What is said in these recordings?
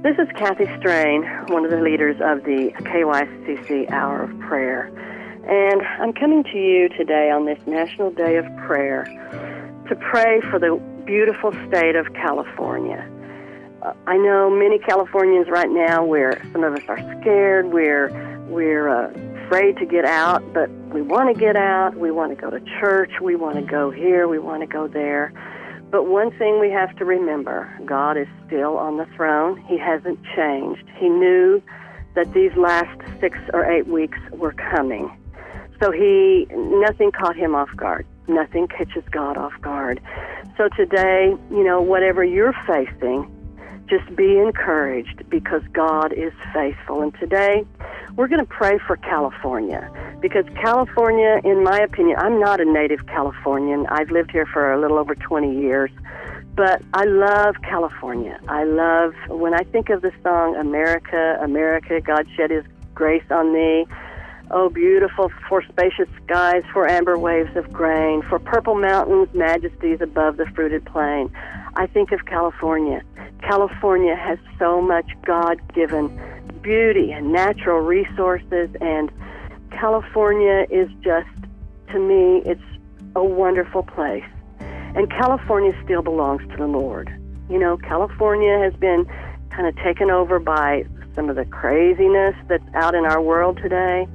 This is Kathy Strain, one of the leaders of the KYCC Hour of Prayer. And I'm coming to you today on this National Day of Prayer to pray for the beautiful state of California. Uh, I know many Californians right now, where some of us are scared, we're, we're uh, afraid to get out, but we want to get out, we want to go to church, we want to go here, we want to go there. But one thing we have to remember God is still on the throne. He hasn't changed. He knew that these last six or eight weeks were coming. So he nothing caught him off guard. Nothing catches God off guard. So today, you know, whatever you're facing, just be encouraged because God is faithful. And today, we're going to pray for California because California, in my opinion, I'm not a native Californian. I've lived here for a little over 20 years, but I love California. I love, when I think of the song America, America, God shed his grace on me. Oh, beautiful for spacious skies, for amber waves of grain, for purple mountains, majesties above the fruited plain. I think of California. California has so much God given beauty and natural resources, and California is just, to me, it's a wonderful place. And California still belongs to the Lord. You know, California has been kind of taken over by some of the craziness that's out in our world today,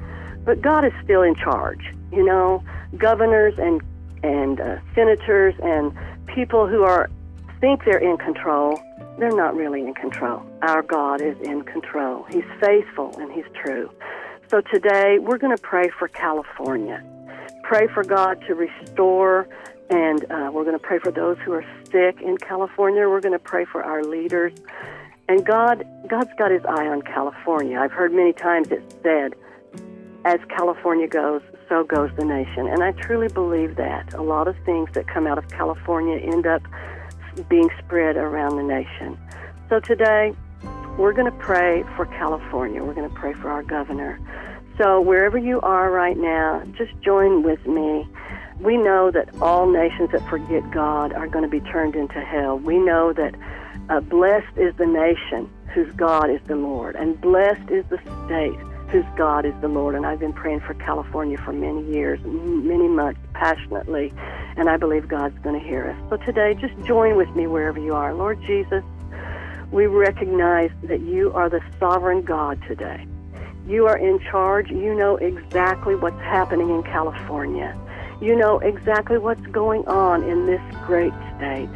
but God is still in charge. You know, governors and and uh, senators and people who are think they're in control, they're not really in control. Our God is in control. He's faithful and He's true. So today we're going to pray for California. Pray for God to restore, and uh, we're going to pray for those who are sick in California. We're going to pray for our leaders. And God, God's got His eye on California. I've heard many times it said, "As California goes, so goes the nation." And I truly believe that. A lot of things that come out of California end up being spread around the nation. So today, we're going to pray for California. We're going to pray for our governor. So wherever you are right now, just join with me. We know that all nations that forget God are going to be turned into hell. We know that uh, blessed is the nation whose God is the Lord, and blessed is the state whose God is the Lord. And I've been praying for California for many years, many months, passionately, and I believe God's going to hear us. So today, just join with me wherever you are. Lord Jesus, we recognize that you are the sovereign God today. You are in charge. You know exactly what's happening in California. You know exactly what's going on in this great state.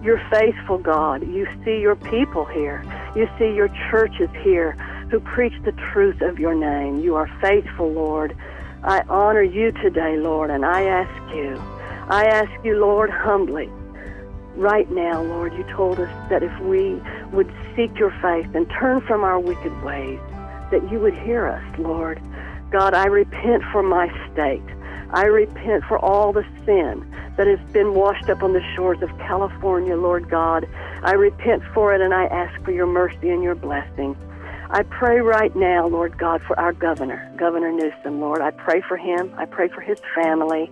You're faithful, God. You see your people here. You see your churches here who preach the truth of your name. You are faithful, Lord. I honor you today, Lord, and I ask you, I ask you, Lord, humbly, right now, Lord, you told us that if we would seek your face and turn from our wicked ways, that you would hear us, Lord. God, I repent for my state. I repent for all the sin that has been washed up on the shores of California, Lord God. I repent for it and I ask for your mercy and your blessing. I pray right now, Lord God, for our governor, Governor Newsom, Lord. I pray for him. I pray for his family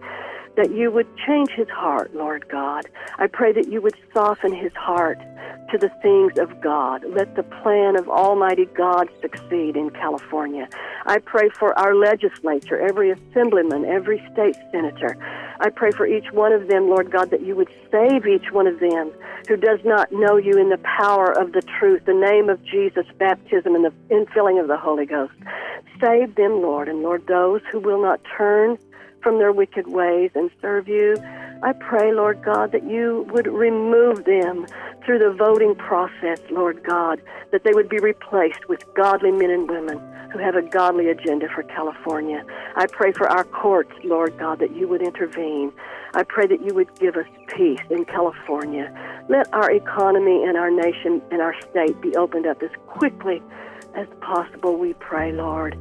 that you would change his heart, Lord God. I pray that you would soften his heart to the things of God. Let the plan of Almighty God succeed in California. I pray for our legislature, every assemblyman, every state senator. I pray for each one of them, Lord God, that you would save each one of them who does not know you in the power of the truth, the name of Jesus, baptism, and the infilling of the Holy Ghost. Save them, Lord, and Lord, those who will not turn from their wicked ways and serve you. I pray, Lord God, that you would remove them through the voting process, Lord God, that they would be replaced with godly men and women who have a godly agenda for California. I pray for our courts, Lord God, that you would intervene. I pray that you would give us peace in California. Let our economy and our nation and our state be opened up as quickly as possible, we pray, Lord.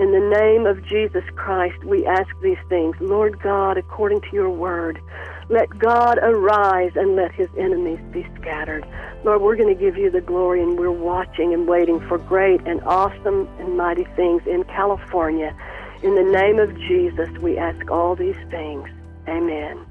In the name of Jesus Christ, we ask these things. Lord God, according to your word, let God arise and let his enemies be scattered. Lord, we're going to give you the glory, and we're watching and waiting for great and awesome and mighty things in California. In the name of Jesus, we ask all these things. Amen.